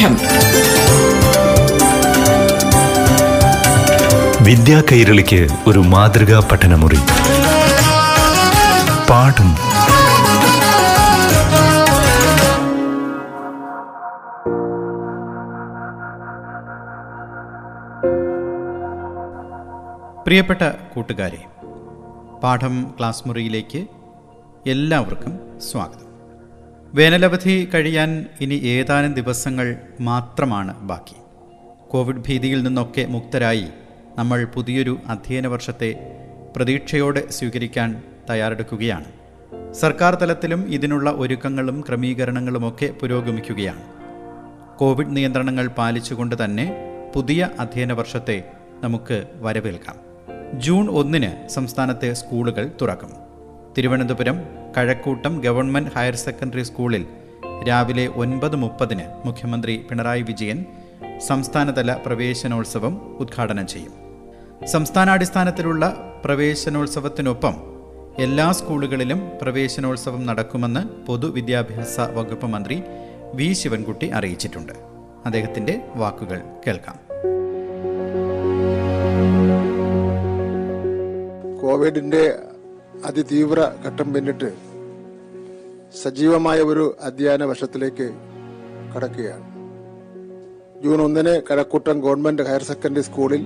പാഠം വിദ്യാ കൈരളിക്ക് ഒരു മാതൃകാ പഠനമുറി. പാഠം. പ്രിയപ്പെട്ട കൂട്ടുകാരെ പാഠം ക്ലാസ് മുറിയിലേക്ക് എല്ലാവർക്കും സ്വാഗതം. വേനലവധി കഴിയാൻ ഇനി ഏതാനും ദിവസങ്ങൾ മാത്രമാണ് ബാക്കി. കോവിഡ് ഭീതിയിൽ നിന്നൊക്കെ മുക്തരായി നമ്മൾ പുതിയൊരു അധ്യയന വർഷത്തെ പ്രതീക്ഷയോടെ സ്വീകരിക്കാൻ തയ്യാറെടുക്കുകയാണ്. സർക്കാർ തലത്തിലും ഇതിനുള്ള ഒരുക്കങ്ങളും ക്രമീകരണങ്ങളുമൊക്കെ പുരോഗമിക്കുകയാണ്. കോവിഡ് നിയന്ത്രണങ്ങൾ പാലിച്ചുകൊണ്ട് തന്നെ പുതിയ അധ്യയന വർഷത്തെ നമുക്ക് വരവേൽക്കാം. ജൂൺ ഒന്നിന് സംസ്ഥാനത്തെ സ്കൂളുകൾ തുറക്കും. Thiruvananthapuram Kazhakkoottam government higher secondary സ്കൂളിൽ രാവിലെ ഒൻപത് മുപ്പതിന് മുഖ്യമന്ത്രി പിണറായി വിജയൻ സംസ്ഥാനതല പ്രവേശനോത്സവം ഉദ്ഘാടനം ചെയ്യും. സംസ്ഥാനാടിസ്ഥാനത്തിലുള്ള പ്രവേശനോത്സവത്തിനൊപ്പം എല്ലാ സ്കൂളുകളിലും പ്രവേശനോത്സവം നടക്കുമെന്ന് പൊതുവിദ്യാഭ്യാസ വകുപ്പ് മന്ത്രി വി ശിവൻകുട്ടി അറിയിച്ചിട്ടുണ്ട്. അദ്ദേഹത്തിന്റെ വാക്കുകൾ കേൾക്കാം. കോവിഡിന്റെ അതിതീവ്ര ഘട്ടം പിന്നിട്ട് സജീവമായ ഒരു അധ്യയന വശത്തിലേക്ക് കടക്കുകയാണ്. ജൂൺ ഒന്നിന് കഴക്കൂട്ടം ഗവൺമെന്റ് ഹയർ സെക്കൻഡറി സ്കൂളിൽ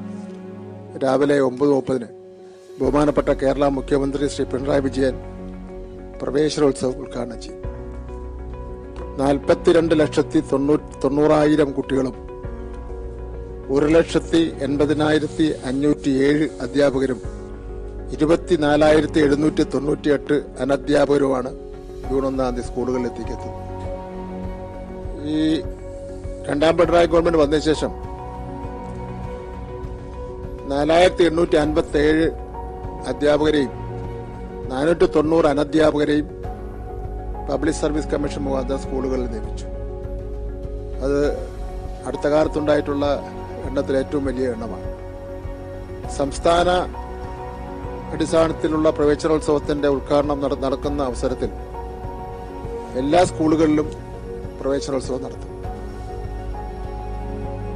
രാവിലെ ഒമ്പത് മുപ്പതിന് ബഹുമാനപ്പെട്ട കേരള മുഖ്യമന്ത്രി ശ്രീ പിണറായി വിജയൻ പ്രവേശനോത്സവം ഉദ്ഘാടനം ചെയ്യും നാൽപ്പത്തിരണ്ട് ലക്ഷത്തി തൊണ്ണൂ തൊണ്ണൂറായിരം കുട്ടികളും ഒരു ലക്ഷത്തി എൺപതിനായിരത്തി അഞ്ഞൂറ്റി ഏഴ് അധ്യാപകരും ഇരുപത്തിനാലായിരത്തി എഴുന്നൂറ്റി തൊണ്ണൂറ്റിയെട്ട് അനധ്യാപകരുമാണ് ജൂൺ ഒന്നാം തീയതി സ്കൂളുകളിൽ എത്തിക്കെത്തുന്നത് ഈ രണ്ടാം പിണറായി ഗവൺമെന്റ് വന്ന ശേഷം നാലായിരത്തി എണ്ണൂറ്റി അൻപത്തി ഏഴ് അധ്യാപകരെയും നാനൂറ്റി തൊണ്ണൂറ് അനധ്യാപകരെയും പബ്ലിക് സർവീസ് കമ്മീഷൻ മുഖാന്തരം സ്കൂളുകളിൽ നിയമിച്ചു. അത് അടുത്ത കാലത്തുണ്ടായിട്ടുള്ള എണ്ണത്തിൽ ഏറ്റവും വലിയ എണ്ണമാണ്. സംസ്ഥാന അടിസ്ഥാനത്തിലുള്ള പ്രവേശനോത്സവത്തിന്റെ ഉദ്ഘാടനം നട- നടക്കുന്ന അവസരത്തിൽ എല്ലാ സ്കൂളുകളിലും പ്രവേശനോത്സവം നടത്തും.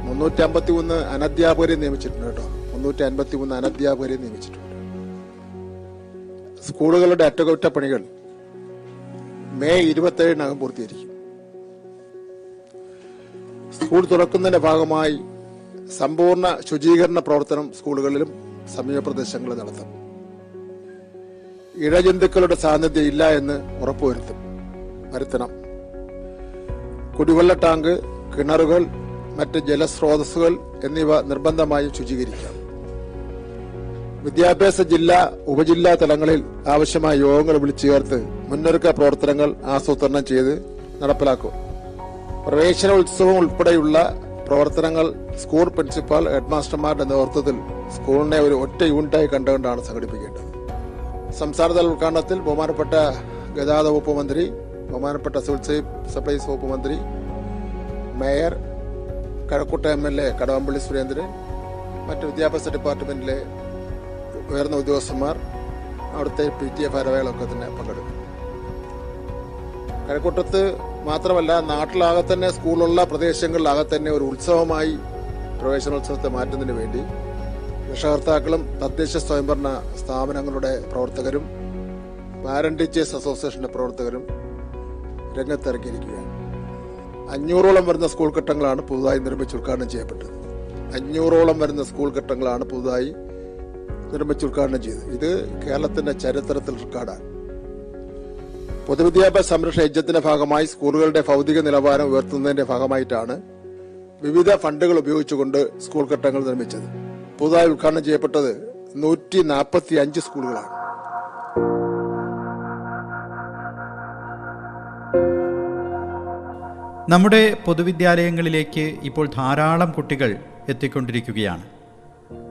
മുന്നൂറ്റി അമ്പത്തി ഒന്ന് അനധ്യാപകരെ നിയമിച്ചിട്ടുണ്ട് കേട്ടോ. മുന്നൂറ്റി അൻപത്തി മൂന്ന് അനധ്യാപകരെ നിയമിച്ചിട്ടുണ്ട്. സ്കൂളുകളുടെ അറ്റകുറ്റപ്പണികൾ മെയ് ഇരുപത്തേഴിനകം പൂർത്തീകരിക്കും. സ്കൂൾ തുറക്കുന്നതിന്റെ ഭാഗമായി സമ്പൂർണ ശുചീകരണ പ്രവർത്തനം സ്കൂളുകളിലും സമീപ പ്രദേശങ്ങളിൽ നടത്തും. ഇഴജന്തുക്കളുടെ സാന്നിധ്യം ഇല്ല എന്ന് ഉറപ്പുവരുത്തും. വരുത്തണം. കുടിവെള്ള ടാങ്ക് കിണറുകൾ മറ്റ് ജലസ്രോതസ്സുകൾ എന്നിവ നിർബന്ധമായും ശുചീകരിക്കാം. വിദ്യാഭ്യാസ ജില്ലാ ഉപജില്ലാ തലങ്ങളിൽ ആവശ്യമായ യോഗങ്ങൾ വിളിച്ചു ചേർത്ത് മുന്നൊരുക്ക പ്രവർത്തനങ്ങൾ ആസൂത്രണം ചെയ്ത് നടപ്പിലാക്കും. പ്രവേശനോത്സവം ഉൾപ്പെടെയുള്ള പ്രവർത്തനങ്ങൾ സ്കൂൾ പ്രിൻസിപ്പാൾ ഹെഡ്മാസ്റ്റർമാരുടെ നേതൃത്വത്തിൽ സ്കൂളിനെ ഒരു ഒറ്റ യൂണിറ്റായി കണ്ടുകൊണ്ടാണ് സംഘടിപ്പിക്കേണ്ടത്. സംസ്ഥാനതല ഉദ്ഘാടനത്തിൽ ബഹുമാനപ്പെട്ട ഗതാഗത വകുപ്പ് മന്ത്രി ബഹുമാനപ്പെട്ട സിവിൽ സപ്ലൈസ് വകുപ്പ് മന്ത്രി mayor Kazhakkoottam M L A Kadakampally Surendran മറ്റ് വിദ്യാഭ്യാസ ഡിപ്പാർട്ട്മെന്റിലെ ഉയർന്ന ഉദ്യോഗസ്ഥന്മാർ അവിടുത്തെ പി ടി എ ഭാരവാഹികളൊക്കെ തന്നെ പങ്കെടുക്കും. കഴക്കൂട്ടത്ത് മാത്രമല്ല നാട്ടിലാകെ തന്നെ സ്കൂളുള്ള പ്രദേശങ്ങളിലാകെ തന്നെ ഒരു ഉത്സവമായി പ്രവേശനോത്സവത്തെ മാറ്റുന്നതിന് വേണ്ടി രക്ഷകർത്താക്കളും തദ്ദേശ സ്വയംഭരണ സ്ഥാപനങ്ങളുടെ പ്രവർത്തകരും പാരന്റ് ടീച്ചേഴ്സ് അസോസിയേഷന്റെ പ്രവർത്തകരും രംഗത്തിറക്കിയിരിക്കുകയാണ് അഞ്ഞൂറോളം വരുന്ന സ്കൂൾ ഘട്ടങ്ങളാണ് പുതുതായി നിർമ്മിച്ച് ഉദ്ഘാടനം ചെയ്യപ്പെട്ടത്. അഞ്ഞൂറോളം വരുന്ന സ്കൂൾ ഘട്ടങ്ങളാണ് പുതുതായി നിർമ്മിച്ച് ഉദ്ഘാടനം ചെയ്തത്. ഇത് കേരളത്തിന്റെ ചരിത്രത്തിൽ റെക്കോർഡാണ്. പൊതുവിദ്യാഭ്യാസ സംരക്ഷണ യജ്ഞത്തിന്റെ ഭാഗമായി സ്കൂളുകളുടെ ഭൗതിക നിലവാരം ഉയർത്തുന്നതിന്റെ ഭാഗമായിട്ടാണ് വിവിധ ഫണ്ടുകൾ ഉപയോഗിച്ചുകൊണ്ട് സ്കൂൾ കെട്ടങ്ങൾ നിർമ്മിച്ചത്. പുതുതായി ഉദ്ഘാടനം ചെയ്യപ്പെട്ടത് നൂറ്റി നാൽപ്പത്തി അഞ്ച് സ്കൂളുകളാണ്. നമ്മുടെ പൊതുവിദ്യാലയങ്ങളിലേക്ക് ഇപ്പോൾ ധാരാളം കുട്ടികൾ എത്തിക്കൊണ്ടിരിക്കുകയാണ്.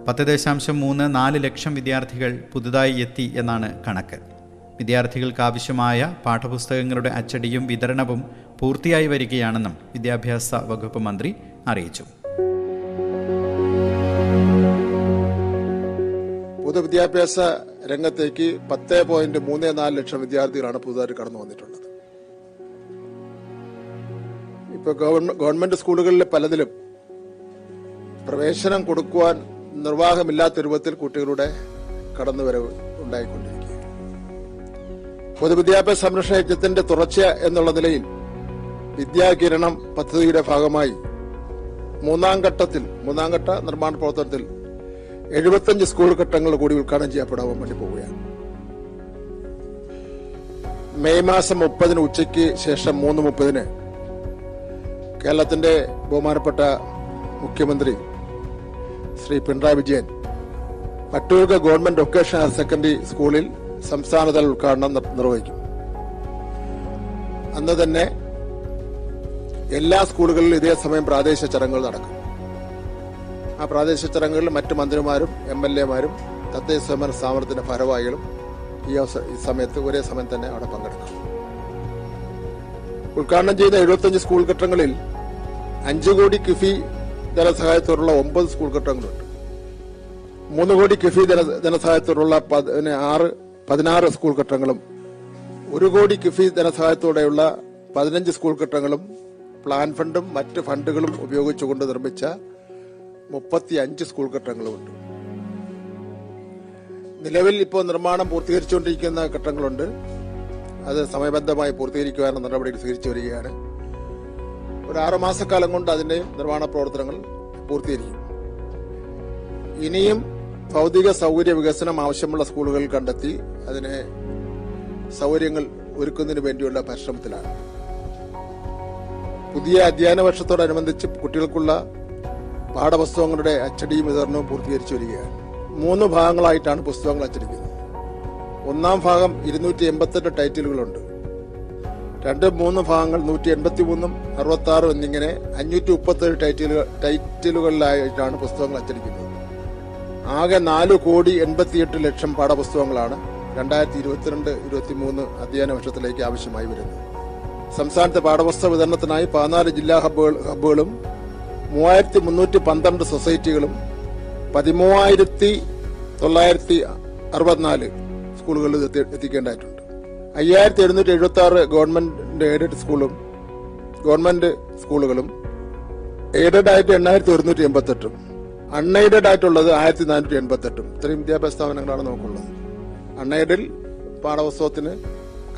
പത്ത് ദശാംശം മൂന്ന് നാല് ലക്ഷം വിദ്യാർത്ഥികൾ പുതുതായി എത്തി എന്നാണ് കണക്ക്. വിദ്യാർത്ഥികൾക്ക് ആവശ്യമായ പാഠപുസ്തകങ്ങളുടെ അച്ചടിയും വിതരണവും പൂർത്തിയായി വരികയാണെന്നും വിദ്യാഭ്യാസ വകുപ്പ് മന്ത്രി അറിയിച്ചു. പൊതുവിദ്യാഭ്യാസ രംഗത്തേക്ക് പത്ത് പോയിന്റ് മൂന്ന് നാല് ലക്ഷം വിദ്യാർത്ഥികളാണ് പുതുതായിട്ട് കടന്നു വന്നിട്ടുള്ളത്. ഇപ്പൊ ഇപ്പൊ ഗവൺമെന്റ് ഗവൺമെന്റ് സ്കൂളുകളിലെ പലതിലും പ്രവേശനം കൊടുക്കുവാൻ നിർവാഹമില്ലാത്ത രൂപത്തിൽ കുട്ടികളുടെ കടന്നുവരവ് ഉണ്ടായിക്കൊണ്ടിരിക്കുക പൊതുവിദ്യാഭ്യാസ സംരക്ഷണ യജ്ഞത്തിന്റെ തുടർച്ച എന്നുള്ള നിലയിൽ വിദ്യാകിരണം പദ്ധതിയുടെ ഭാഗമായി മൂന്നാം ഘട്ടത്തിൽ മൂന്നാം ഘട്ട നിർമ്മാണ പ്രവർത്തനത്തിൽ എഴുപത്തഞ്ച് സ്കൂൾ ഘട്ടങ്ങൾ കൂടി ഉദ്ഘാടനം ചെയ്യപ്പെടാൻ വേണ്ടി പോവുകയാണ്. മെയ് മാസം മുപ്പതിന് ഉച്ചയ്ക്ക് ശേഷം മൂന്ന് മുപ്പതിന് കേരളത്തിന്റെ ബഹുമാനപ്പെട്ട മുഖ്യമന്ത്രി ശ്രീ പിണറായി വിജയൻ പട്ടൂർക്ക് ഗവൺമെന്റ് വൊക്കേഷണൽ ഹയർ സെക്കൻഡറി സ്കൂളിൽ സംസ്ഥാനതല ഉദ്ഘാടനം നിർ- നിർവഹിക്കും. അന്ന് തന്നെ എല്ലാ സ്കൂളുകളിലും ഇതേ സമയം പ്രാദേശിക ചടങ്ങുകൾ നടക്കും. ആ പ്രാദേശിക ചടങ്ങുകളിൽ മറ്റ് മന്ത്രിമാരും എം എൽ എമാരും തദ്ദേശ സ്വയംഭരണ സ്ഥാപനത്തിന്റെ ഭാരവാഹികളും ഈ അവസ- ഈ സമയത്ത് ഒരേ സമയം തന്നെ അവിടെ പങ്കെടുക്കും ഉദ്ഘാടനം ചെയ്ത എഴുപത്തഞ്ച് സ്കൂൾ ഘട്ടങ്ങളിൽ അഞ്ച് കോടി കിഫി ധനസഹായത്തോടുള്ള ഒമ്പത് സ്കൂൾ ഘട്ടങ്ങളുണ്ട്. മൂന്ന് കോടി കിഫി ധന- ധനസഹായത്തോടുള്ള ആറ് പതിനാറ് സ്കൂൾ ഘട്ടങ്ങളും ഒരു കോടി കിഫി ധനസഹായത്തോടെയുള്ള പതിനഞ്ച് സ്കൂൾ ഘട്ടങ്ങളും പ്ലാൻ ഫണ്ടും മറ്റ് ഫണ്ടുകളും ഉപയോഗിച്ചുകൊണ്ട് നിർമ്മിച്ച മുപ്പത്തി അഞ്ച് സ്കൂൾ ഘട്ടങ്ങളുമുണ്ട് നിലവിൽ ഇപ്പോൾ നിർമ്മാണം പൂർത്തീകരിച്ചുകൊണ്ടിരിക്കുന്ന ഘട്ടങ്ങളുണ്ട്. അത് സമയബന്ധമായി പൂർത്തീകരിക്കുവാനുള്ള നടപടികൾ സ്വീകരിച്ചു വരികയാണ്. ഒരു ആറുമാസക്കാലം കൊണ്ട് അതിന്റെ നിർമ്മാണ പ്രവർത്തനങ്ങൾ പൂർത്തീകരിക്കും. ഇനിയും ഭൗതിക സൗകര്യ വികസനം ആവശ്യമുള്ള സ്കൂളുകൾ കണ്ടെത്തി അതിനെ സൗകര്യങ്ങൾ ഒരുക്കുന്നതിന് വേണ്ടിയുള്ള പരിശ്രമത്തിലാണ്. പുതിയ അധ്യയന വർഷത്തോടനുബന്ധിച്ച് കുട്ടികൾക്കുള്ള പാഠപുസ്തകങ്ങളുടെ അച്ചടിയും വിതരണവും പൂർത്തീകരിച്ചു വരികയാണ്. മൂന്ന് ഭാഗങ്ങളായിട്ടാണ് പുസ്തകങ്ങൾ അച്ചടിക്കുന്നത്. ഒന്നാം ഭാഗം ഇരുന്നൂറ്റി എൺപത്തെട്ട് ടൈറ്റിലുകളുണ്ട്. രണ്ട് മൂന്ന് ഭാഗങ്ങൾ നൂറ്റി എൺപത്തി മൂന്നും അറുപത്തി ആറും എന്നിങ്ങനെ അഞ്ഞൂറ്റി മുപ്പത്തേഴ് ടൈറ്റിലുകൾ ടൈറ്റിലുകളിലായിട്ടാണ് പുസ്തകങ്ങൾ അച്ചടിക്കുന്നത്. ആകെ നാല് കോടി എൺപത്തിയെട്ട് ലക്ഷം പാഠപുസ്തകങ്ങളാണ് രണ്ടായിരത്തി ഇരുപത്തിരണ്ട് ഇരുപത്തി മൂന്ന് അധ്യയന വർഷത്തിലേക്ക് ആവശ്യമായി വരുന്നത്. സംസ്ഥാനത്തെ പാഠപുസ്തക വിതരണത്തിനായി പതിനാല് ജില്ലാ ഹബ്ബുകൾ ഹബ്ബുകളും മൂവായിരത്തി മുന്നൂറ്റി പന്ത്രണ്ട് സൊസൈറ്റികളും പതിമൂവായിരത്തി തൊള്ളായിരത്തി അറുപത്തിനാല് സ്കൂളുകളിൽ എത്തി എത്തിക്കേണ്ടതായിട്ടുണ്ട്. അയ്യായിരത്തി എഴുന്നൂറ്റി എഴുപത്തി ആറ് ഗവൺമെന്റ് എയ്ഡഡ് സ്കൂളും ഗവൺമെന്റ് സ്കൂളുകളും എയ്ഡഡ് ആയിട്ട് എണ്ണായിരത്തി ഒരുന്നൂറ്റി എൺപത്തെട്ടും അൺഎയ്ഡഡ് ആയിട്ടുള്ളത് ആയിരത്തി നാനൂറ്റി എൺപത്തെട്ടും ഇത്രയും വിദ്യാഭ്യാസ സ്ഥാപനങ്ങളാണ് നമുക്കുള്ളത്. അൺഎയ്ഡിൽ പാഠപുസ്തകത്തിന്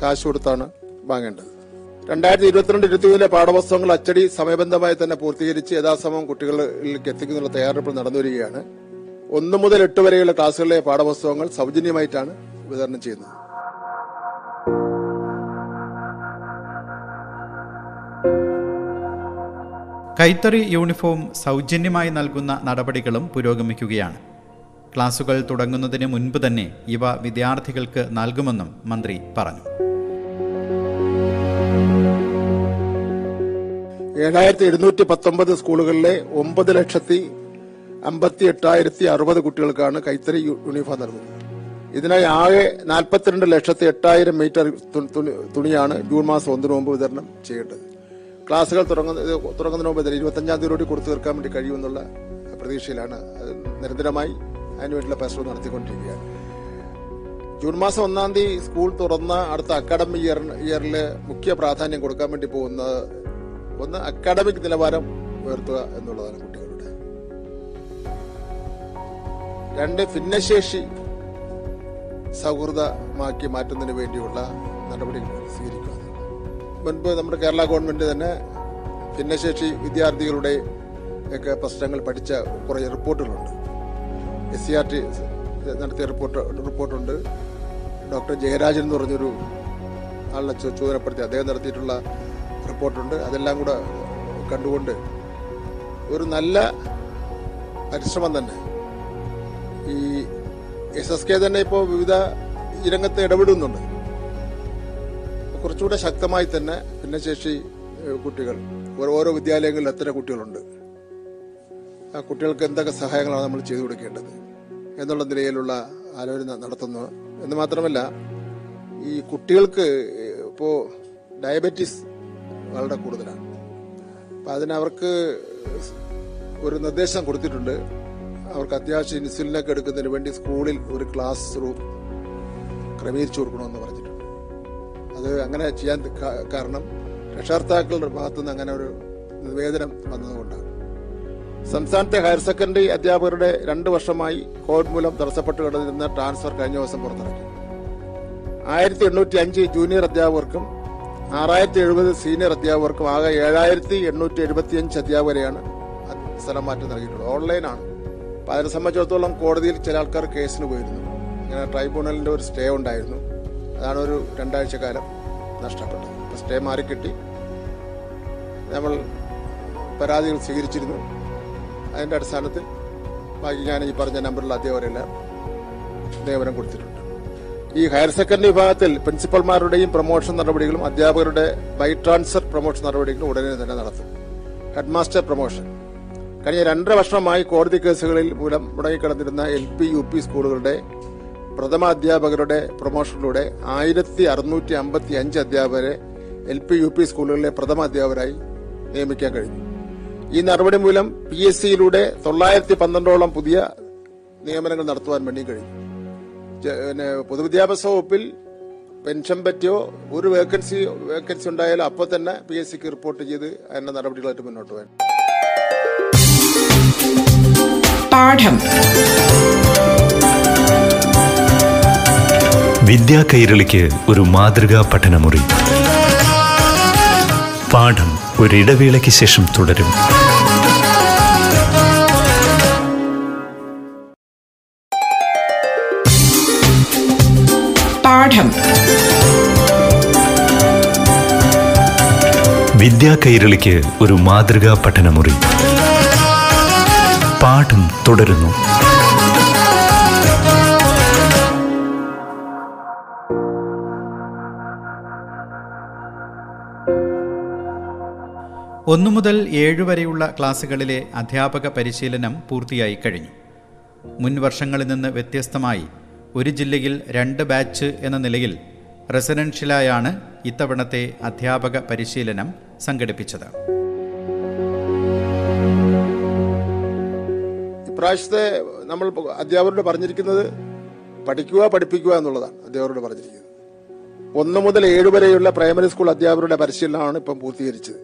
കാശ് കൊടുത്താണ് വാങ്ങേണ്ടത്. രണ്ടായിരത്തി ഇരുപത്തിരണ്ട് ഇരുപത്തിമൂന്നിലെ പാഠപുസ്തകങ്ങൾ അച്ചടി സമയബന്ധമായി തന്നെ പൂർത്തീകരിച്ച് യഥാസമയം കുട്ടികളിലേക്ക് എത്തിക്കുന്നതിനുള്ള തയ്യാറെടുപ്പ് നടന്നുവരികയാണ്. ഒന്ന് മുതൽ എട്ട് വരെയുള്ള ക്ലാസ്സുകളിലെ പാഠപുസ്തകങ്ങൾ സൗജന്യമായിട്ടാണ് വിതരണം ചെയ്യുന്നത്. കൈത്തറി യൂണിഫോം സൗജന്യമായി നൽകുന്ന നടപടികളും പുരോഗമിക്കുകയാണ്. ക്ലാസുകൾ തുടങ്ങുന്നതിന് മുൻപ് തന്നെ ഇവ വിദ്യാർത്ഥികൾക്ക് നൽകുമെന്നും മന്ത്രി പറഞ്ഞു. ഏഴായിരത്തി എഴുന്നൂറ്റി പത്തൊമ്പത് സ്കൂളുകളിലെ ഒമ്പത് ലക്ഷത്തി അമ്പത്തി എട്ടായിരത്തി അറുപത് കുട്ടികൾക്കാണ് കൈത്തറി യൂണിഫോം നൽകുന്നത്. ഇതിനായി ആകെ നാൽപ്പത്തിരണ്ട് ലക്ഷത്തി എട്ടായിരം മീറ്റർ തുണിയാണ് ജൂൺ മാസം ഒന്നിനു മുമ്പ് വിതരണം ചെയ്യേണ്ടത്. ക്ലാസുകൾ തുടങ്ങുന്നത് തുടങ്ങുന്നതിന് മുമ്പ് തന്നെ ഇരുപത്തഞ്ചാം കൂടി കൊടുത്തു തീർക്കാൻ വേണ്ടി കഴിയുമെന്നുള്ള പ്രതീക്ഷയിലാണ് നിരന്തരമായി അതിനുവേണ്ടിയുള്ള പരിശ്രമം നടത്തിക്കൊണ്ടിരിക്കുകയാണ്. ജൂൺ മാസം ഒന്നാം തീയതി സ്കൂൾ തുറന്ന അടുത്ത അക്കാഡമിക് ഇയർ ഇയറിൽ മുഖ്യ പ്രാധാന്യം കൊടുക്കാൻ വേണ്ടി പോകുന്നത് ഒന്ന് അക്കാഡമിക് നിലവാരം ഉയർത്തുക എന്നുള്ളതാണ് കുട്ടികളുടെ. രണ്ട് ഭിന്നശേഷി സൗഹൃദമാക്കി മാറ്റുന്നതിന് വേണ്ടിയുള്ള നടപടികൾ സ്വീകരിക്കുക മുൻപ് നമ്മുടെ കേരള ഗവൺമെന്റ് തന്നെ ഭിന്നശേഷി വിദ്യാർത്ഥികളുടെ ഒക്കെ പ്രശ്നങ്ങൾ പഠിച്ച കുറേ റിപ്പോർട്ടുകളുണ്ട്. എസ് സി ആർ ടി നടത്തിയ റിപ്പോർട്ട് റിപ്പോർട്ടുണ്ട്. ഡോക്ടർ ജയരാജൻ എന്ന് പറഞ്ഞൊരു ആളിനെ ചോദനപ്പെടുത്തി അദ്ദേഹം നടത്തിയിട്ടുള്ള റിപ്പോർട്ടുണ്ട്. അതെല്ലാം കൂടെ കണ്ടുകൊണ്ട് ഒരു നല്ല പരിശ്രമം തന്നെ. ഈ എസ് എസ് കെ തന്നെ ഇപ്പോൾ വിവിധ രംഗത്ത് ഇടപെടുന്നുണ്ട്. കുറച്ചുകൂടെ ശക്തമായി തന്നെ ഭിന്നശേഷി കുട്ടികൾ ഓരോ വിദ്യാലയങ്ങളിൽ എത്ര കുട്ടികളുണ്ട്. ആ കുട്ടികൾക്ക് എന്തൊക്കെ സഹായങ്ങളാണ് നമ്മൾ ചെയ്തു കൊടുക്കേണ്ടത് എന്നുള്ള നിലയിലുള്ള ആലോചന നടത്തുന്നു. എന്ന് മാത്രമല്ല ഈ കുട്ടികൾക്ക് ഇപ്പോൾ ഡയബറ്റീസ് വളരെ കൂടുതലാണ്. അപ്പം അതിനവർക്ക് ഒരു നിർദ്ദേശം കൊടുത്തിട്ടുണ്ട്. അവർക്ക് അത്യാവശ്യം ഇൻസുലിനൊക്കെ എടുക്കുന്നതിന് വേണ്ടി സ്കൂളിൽ ഒരു ക്ലാസ് റൂം ക്രമീകരിച്ചു കൊടുക്കണമെന്ന് പറഞ്ഞിട്ടുണ്ട്. അത് അങ്ങനെ ചെയ്യാൻ കാരണം രക്ഷകർത്താക്കളുടെ ഭാഗത്തുനിന്ന് അങ്ങനെ ഒരു നിവേദനം വന്നതുകൊണ്ടാണ്. സംസ്ഥാനത്തെ ഹയർ സെക്കൻഡറി അധ്യാപകരുടെ രണ്ട് വർഷമായി കോവിഡ് മൂലം തടസ്സപ്പെട്ട് കിടന്നിരുന്ന ട്രാൻസ്ഫർ കഴിഞ്ഞ ദിവസം പുറത്തിറക്കി. ആയിരത്തി എണ്ണൂറ്റി അഞ്ച് ജൂനിയർ അധ്യാപകർക്കും ആറായിരത്തി എഴുപത് സീനിയർ അധ്യാപകർക്കും ആകെ ഏഴായിരത്തി എണ്ണൂറ്റി എഴുപത്തി അഞ്ച് അധ്യാപകരെയാണ് സ്ഥലം മാറ്റം നൽകിയിട്ടുള്ളത്. ഓൺലൈനാണ്. അപ്പം അതിനെ സംബന്ധിച്ചിടത്തോളം കോടതിയിൽ ചില ആൾക്കാർ കേസിന് പോയിരുന്നു. ഇങ്ങനെ ട്രൈബ്യൂണലിന്റെ ഒരു സ്റ്റേ ഉണ്ടായിരുന്നു. അതാണ് ഒരു രണ്ടാഴ്ച കാലം നഷ്ടപ്പെട്ടത്. അപ്പോൾ സ്റ്റേ മാറിക്കിട്ടി. നമ്മൾ പരാതികൾ സ്വീകരിച്ചിരുന്നു. അതിന്റെ അടിസ്ഥാനത്തിൽ ബാക്കി ഞാൻ ഈ പറഞ്ഞ നമ്പറിൽ അധ്യാപകരെല്ലാം നിയമനം കൊടുത്തിട്ടുണ്ട്. ഈ ഹയർ സെക്കൻഡറി വിഭാഗത്തിൽ പ്രിൻസിപ്പൽമാരുടെയും പ്രൊമോഷൻ നടപടികളും അധ്യാപകരുടെ ബൈ ട്രാൻസ്ഫർ പ്രൊമോഷൻ നടപടികളും ഉടനെ തന്നെ നടത്തും. Headmaster promotion. കഴിഞ്ഞ രണ്ടര വർഷമായി കോടതി കേസുകളിൽ മൂലം മുടങ്ങിക്കിടന്നിരുന്ന എൽ പി യു പി സ്കൂളുകളുടെ പ്രഥമ അധ്യാപകരുടെ പ്രൊമോഷനിലൂടെ ആയിരത്തി അറുന്നൂറ്റി അമ്പത്തി അഞ്ച് അധ്യാപകരെ എൽ പി യു പി സ്കൂളുകളിലെ പ്രഥമ അധ്യാപകരായി നിയമിക്കാൻ കഴിഞ്ഞു. ഈ നടപടി മൂലം പി എസ് സിയിലൂടെ തൊള്ളായിരത്തി പന്ത്രണ്ടോളം പുതിയ നിയമനങ്ങൾ നടത്തുവാൻ വേണ്ടി കഴിഞ്ഞു. പിന്നെ പൊതുവിദ്യാഭ്യാസ വകുപ്പിൽ പെൻഷൻ പറ്റിയോ ഒരു വേക്കൻസി വേക്കൻസി ഉണ്ടായാലും അപ്പോൾ തന്നെ പി എസ് സിക്ക് റിപ്പോർട്ട് ചെയ്ത് അതിന്റെ നടപടികളായിട്ട് മുന്നോട്ട് പോകാൻ. പാഠം. വിദ്യാ കൈരളിക്ക് ഒരു മാതൃകാ പഠനമുറി. പാഠം ഒരിടവേളയ്ക്ക് ശേഷം തുടരും. വിദ്യാ കൈരളിക്ക് ഒരു മാതൃകാ പഠനമുറി. പാഠം തുടരുന്നു. ഒന്നു മുതൽ ഏഴ് വരെയുള്ള ക്ലാസ്സുകളിലെ അധ്യാപക പരിശീലനം പൂർത്തിയായി കഴിഞ്ഞു. മുൻ വർഷങ്ങളിൽ നിന്ന് വ്യത്യസ്തമായി ഒരു ജില്ലയിൽ രണ്ട് ബാച്ച് എന്ന നിലയിൽ റെസിഡൻഷ്യലായാണ് ഇത്തവണത്തെ അധ്യാപക പരിശീലനം സംഘടിപ്പിച്ചത്. ഇപ്രാവശ്യത്തെ നമ്മൾ അധ്യാപകരോട് പറഞ്ഞിരിക്കുന്നത് പഠിക്കുക പഠിപ്പിക്കുക എന്നുള്ളതാണ് അധ്യാപകരോട് പറഞ്ഞിരിക്കുന്നത്. ഒന്ന് മുതൽ ഏഴ് വരെയുള്ള പ്രൈമറി സ്കൂൾ അധ്യാപകരുടെ പരിശീലനമാണ് ഇപ്പം പൂർത്തീകരിച്ചത്.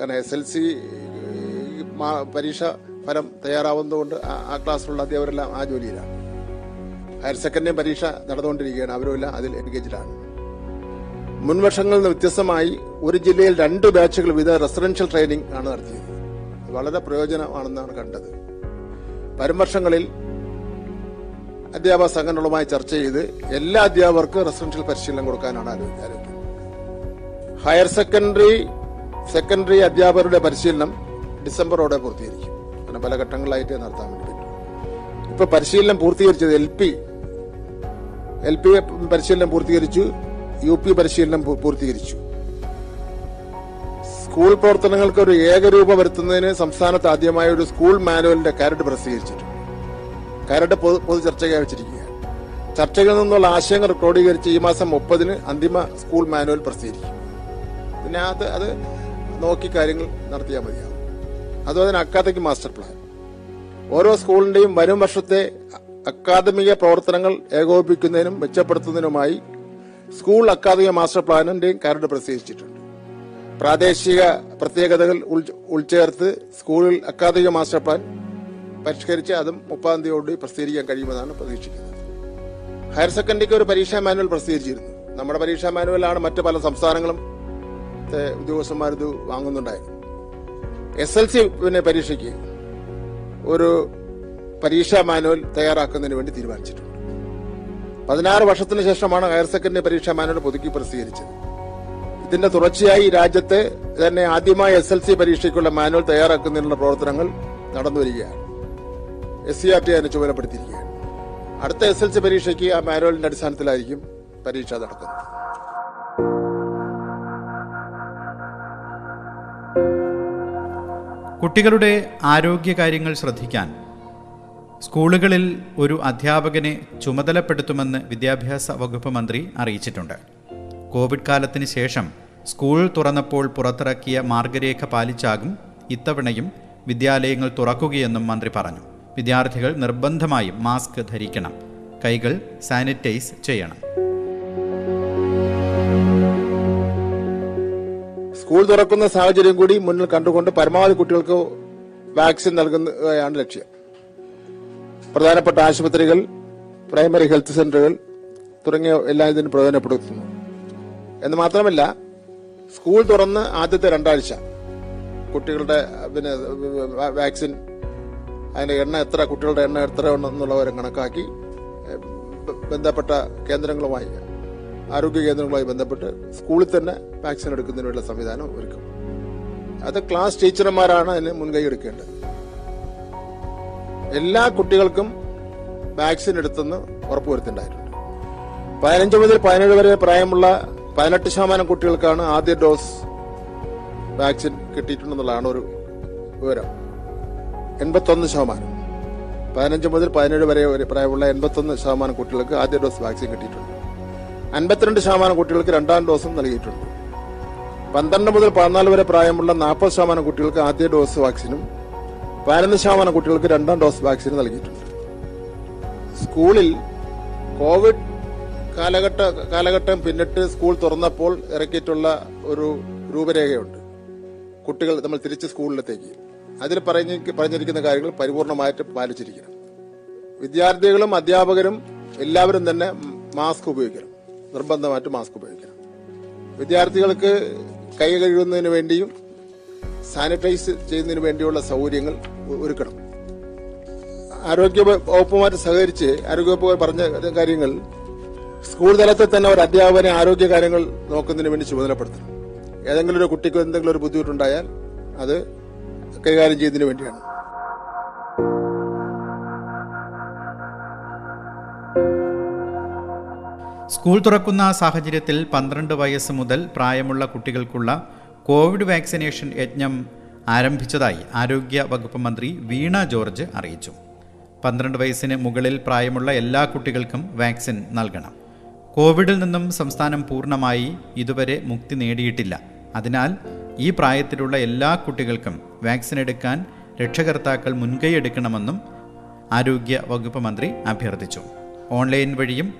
കാരണം എസ് എൽ സി പരീക്ഷ ഫലം തയ്യാറാവുന്നതുകൊണ്ട് ആ- ക്ലാസ്സിലുള്ള അധ്യാപകരെല്ലാം ആ ജോലിയിലാണ്. ഹയർ സെക്കൻഡറി പരീക്ഷ നടന്നുകൊണ്ടിരിക്കുകയാണ്. അവരുമെല്ലാം അതിൽ എൻഗേജ്ഡാണ് മുൻ വർഷങ്ങളിൽ നിന്ന് വ്യത്യസ്തമായി ഒരു ജില്ലയിൽ രണ്ട് ബാച്ചുകൾ വിവിധ റെസിഡൻഷ്യൽ ട്രെയിനിങ് ആണ് നടത്തിയത്. വളരെ പ്രയോജനമാണെന്നാണ് കണ്ടത്. വരും വർഷങ്ങളിൽ അധ്യാപക സംഘടനകളുമായി ചർച്ച ചെയ്ത് എല്ലാ അധ്യാപകർക്കും റെസിഡൻഷ്യൽ പരിശീലനം കൊടുക്കാനാണ് ആലോ- ആലോചിക്കുന്നത് ഹയർ സെക്കൻഡറി സെക്കൻഡറി അധ്യാപകരുടെ പരിശീലനം ഡിസംബറോടെ പൂർത്തീകരിക്കും. അങ്ങനെ പല ഘട്ടങ്ങളിലായിട്ട് നടത്താൻ വേണ്ടി ഇപ്പൊ പരിശീലനം പൂർത്തീകരിച്ചത് എൽ പി എൽ പി പരിശീലനം പൂർത്തീകരിച്ചു. യു പി പരിശീലനം പൂർത്തീകരിച്ചു. സ്കൂൾ പ്രവർത്തനങ്ങൾക്ക് ഒരു ഏകരൂപ വരുത്തുന്നതിന് സംസ്ഥാനത്ത് ആദ്യമായ ഒരു സ്കൂൾ മാനുവലിന്റെ കരട് പ്രസിദ്ധീകരിച്ചിട്ടുണ്ട്. കരട് പൊതു ചർച്ചയ്ക്ക് വെച്ചിരിക്കുകയാണ്. ചർച്ചകളിൽ നിന്നുള്ള ആശയങ്ങൾ ക്രോഡീകരിച്ച് ഈ മാസം മുപ്പതിന് അന്തിമ സ്കൂൾ മാനുവൽ പ്രസിദ്ധീകരിക്കും. പിന്നെ അത് അത് നോക്കി കാര്യങ്ങൾ നടത്തിയാൽ മതിയാവും. അതുപോലെ തന്നെ അക്കാദമിക് മാസ്റ്റർ പ്ലാൻ. ഓരോ സ്കൂളിന്റെയും വരും വർഷത്തെ അക്കാദമിക പ്രവർത്തനങ്ങൾ ഏകോപിപ്പിക്കുന്നതിനും മെച്ചപ്പെടുത്തുന്നതിനുമായി സ്കൂൾ അക്കാദമിക മാസ്റ്റർ പ്ലാനിന്റെയും കരട് പ്രസിദ്ധീകരിച്ചിട്ടുണ്ട് പ്രാദേശിക പ്രത്യേകതകൾ ഉൾ- ഉൾച്ചേർത്ത് സ്കൂളിൽ അക്കാദമിക മാസ്റ്റർ പ്ലാൻ പരിഷ്കരിച്ച് അതും മുപ്പതാം തീയതിയോട് പ്രസിദ്ധീകരിക്കാൻ കഴിയുമെന്നാണ് പ്രതീക്ഷിക്കുന്നത്. ഹയർ സെക്കൻഡറിക്ക് ഒരു പരീക്ഷാ മാനുവൽ പ്രസിദ്ധീകരിച്ചിരുന്നു. നമ്മുടെ പരീക്ഷാ മാനുവലാണ് മറ്റ് പല സംസ്ഥാനങ്ങളും ഉദ്യോഗസ്ഥന്മാരിത് വാങ്ങുന്നുണ്ടായിരുന്നു എസ് എൽ സി പിന്നെ പരീക്ഷയ്ക്ക് ഒരു പരീക്ഷാ മാനുവൽ തയ്യാറാക്കുന്നതിന് വേണ്ടി തീരുമാനിച്ചിട്ടുണ്ട്. പതിനാറ് വർഷത്തിന് ശേഷമാണ് ഹയർ സെക്കൻഡറി പരീക്ഷാ മാനുവൽ പുതുക്കി പ്രസിദ്ധീകരിച്ചത്. ഇതിന്റെ തുടർച്ചയായി രാജ്യത്ത് തന്നെ ആദ്യമായി എസ് എൽ സി പരീക്ഷയ്ക്കുള്ള മാനുവൽ തയ്യാറാക്കുന്നതിനുള്ള പ്രവർത്തനങ്ങൾ നടന്നുവരികയാണ്. എസ് സി ആർ ടി അതിനെ ചുമതലപ്പെടുത്തിയിരിക്കുകയാണ്. അടുത്ത എസ് എൽ സി പരീക്ഷയ്ക്ക് ആ മാനുവലിന്റെ അടിസ്ഥാനത്തിലായിരിക്കും പരീക്ഷ നടക്കുന്നത് കുട്ടികളുടെ ആരോഗ്യകാര്യങ്ങൾ ശ്രദ്ധിക്കാൻ സ്കൂളുകളിൽ ഒരു അധ്യാപകനെ ചുമതലപ്പെടുത്തുമെന്ന് വിദ്യാഭ്യാസ വകുപ്പ് മന്ത്രി അറിയിച്ചിട്ടുണ്ട്. കോവിഡ് കാലത്തിന് ശേഷം സ്കൂൾ തുറന്നപ്പോൾ പുറത്തിറക്കിയ മാർഗരേഖ പാലിച്ചാകും ഇത്തവണയും വിദ്യാലയങ്ങൾ തുറക്കുകയെന്നും മന്ത്രി പറഞ്ഞു. വിദ്യാർത്ഥികൾ നിർബന്ധമായും മാസ്ക് ധരിക്കണം. കൈകൾ സാനിറ്റൈസ് ചെയ്യണം. സ്കൂൾ തുറക്കുന്ന സാഹചര്യം കൂടി മുന്നിൽ കണ്ടുകൊണ്ട് പരമാവധി കുട്ടികൾക്ക് വാക്സിൻ നൽകുന്നതാണ് ലക്ഷ്യം. പ്രധാനപ്പെട്ട ആശുപത്രികൾ പ്രൈമറി ഹെൽത്ത് സെന്ററുകൾ തുടങ്ങിയ എല്ലാ ഇതിന് പ്രയോജനപ്പെടുത്തുന്നു. എന്ന് മാത്രമല്ല സ്കൂൾ തുറന്ന് ആദ്യത്തെ രണ്ടാഴ്ച കുട്ടികളുടെ പിന്നെ വാക്സിൻ അതിന്റെ എണ്ണ എത്ര കുട്ടികളുടെ എണ്ണ എത്ര എന്നുള്ളവരെ കണക്കാക്കി ബന്ധപ്പെട്ട കേന്ദ്രങ്ങളുമായി ആരോഗ്യ കേന്ദ്രങ്ങളുമായി ബന്ധപ്പെട്ട് സ്കൂളിൽ തന്നെ വാക്സിൻ എടുക്കുന്നതിനുള്ള സംവിധാനം ഒരുക്കും. അത് ക്ലാസ് ടീച്ചർമാരാണ് അതിന് മുൻകൈ എടുക്കേണ്ടത്. എല്ലാ കുട്ടികൾക്കും വാക്സിൻ എടുത്തെന്ന് ഉറപ്പുവരുത്തിണ്ടായിട്ടുണ്ട് പതിനഞ്ച് മുതൽ പതിനേഴ് വരെ പ്രായമുള്ള പതിനെട്ട് ശതമാനം കുട്ടികൾക്കാണ് ആദ്യ ഡോസ് വാക്സിൻ കിട്ടിയിട്ടുണ്ടെന്നുള്ളതാണ് ഒരു വിവരം. എൺപത്തൊന്ന് ശതമാനം. പതിനഞ്ച് മുതൽ പതിനേഴ് വരെ പ്രായമുള്ള എൺപത്തൊന്ന് ശതമാനം കുട്ടികൾക്ക് ആദ്യ ഡോസ് വാക്സിൻ കിട്ടിയിട്ടുണ്ട്. അൻപത്തിരണ്ട് ശതമാനം കുട്ടികൾക്ക് രണ്ടാം ഡോസും നൽകിയിട്ടുണ്ട്. പന്ത്രണ്ട് മുതൽ പതിനാല് വരെ പ്രായമുള്ള നാൽപ്പത് ശതമാനം കുട്ടികൾക്ക് ആദ്യ ഡോസ് വാക്സിനും പതിനൊന്ന് ശതമാനം കുട്ടികൾക്ക് രണ്ടാം ഡോസ് വാക്സിൻ നൽകിയിട്ടുണ്ട്. സ്കൂളിൽ കോവിഡ് കാലഘട്ട കാലഘട്ടം പിന്നിട്ട് സ്കൂൾ തുറന്നപ്പോൾ ഇറക്കിയിട്ടുള്ള ഒരു രൂപരേഖയുണ്ട്. കുട്ടികൾ നമ്മൾ തിരിച്ച് സ്കൂളിലത്തേക്ക്. അതിൽ പറഞ്ഞ പറഞ്ഞിരിക്കുന്ന കാര്യങ്ങൾ പരിപൂർണമായിട്ട് പാലിച്ചിരിക്കണം. വിദ്യാർത്ഥികളും അധ്യാപകരും എല്ലാവരും തന്നെ മാസ്ക് ഉപയോഗിക്കണം. നിർബന്ധമായിട്ട് മാസ്ക് ഉപയോഗിക്കണം. വിദ്യാർത്ഥികൾക്ക് കൈ കഴുകുന്നതിന് വേണ്ടിയും സാനിറ്റൈസ് ചെയ്യുന്നതിന് വേണ്ടിയുള്ള സൗകര്യങ്ങൾ ഒരുക്കണം. ആരോഗ്യ വകുപ്പുമായിട്ട് സഹകരിച്ച് ആരോഗ്യവകുപ്പ് പറഞ്ഞ കാര്യങ്ങൾ സ്കൂൾ തലത്തിൽ തന്നെ ഒരു അധ്യാപകനെ ആരോഗ്യ കാര്യങ്ങൾ നോക്കുന്നതിന് വേണ്ടി ചുമതലപ്പെടുത്തണം. ഏതെങ്കിലും ഒരു കുട്ടിക്ക് എന്തെങ്കിലും ഒരു ബുദ്ധിമുട്ടുണ്ടായാൽ അത് കൈകാര്യം ചെയ്യുന്നതിന് വേണ്ടിയാണ്. സ്കൂൾ തുറക്കുന്ന സാഹചര്യത്തിൽ പന്ത്രണ്ട് വയസ്സ് മുതൽ പ്രായമുള്ള കുട്ടികൾക്കുള്ള കോവിഡ് വാക്സിനേഷൻ യജ്ഞം ആരംഭിച്ചതായി ആരോഗ്യ വകുപ്പ് മന്ത്രി വീണ ജോർജ് അറിയിച്ചു. പന്ത്രണ്ട് വയസ്സിന് മുകളിൽ പ്രായമുള്ള എല്ലാ കുട്ടികൾക്കും വാക്സിൻ നൽകണം. കോവിഡിൽ നിന്നും സംസ്ഥാനം പൂർണമായി ഇതുവരെ മുക്തി നേടിയിട്ടില്ല. അതിനാൽ ഈ പ്രായത്തിലുള്ള എല്ലാ കുട്ടികൾക്കും വാക്സിൻ എടുക്കാൻ രക്ഷകർത്താക്കൾ മുൻകൈ എടുക്കണമെന്നും ആരോഗ്യ വകുപ്പ് മന്ത്രി അഭ്യർത്ഥിച്ചു. ഓൺലൈൻ വഴിയും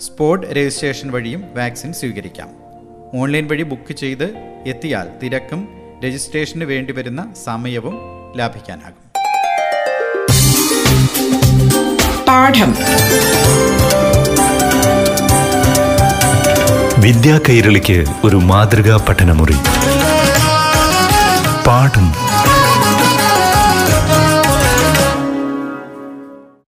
സ്പോട്ട് രജിസ്ട്രേഷൻ വഴിയും വാക്സിൻ സ്വീകരിക്കാം. ഓൺലൈൻ വഴി ബുക്ക് ചെയ്ത് എത്തിയാൽ തിരക്കും രജിസ്ട്രേഷന് വേണ്ടിവരുന്ന സമയവും ലാഭിക്കാനാകും. പാഠം. വിദ്യാ കൈരളിക്ക് ഒരു മാതൃകാ പഠനമുറി. പാഠം.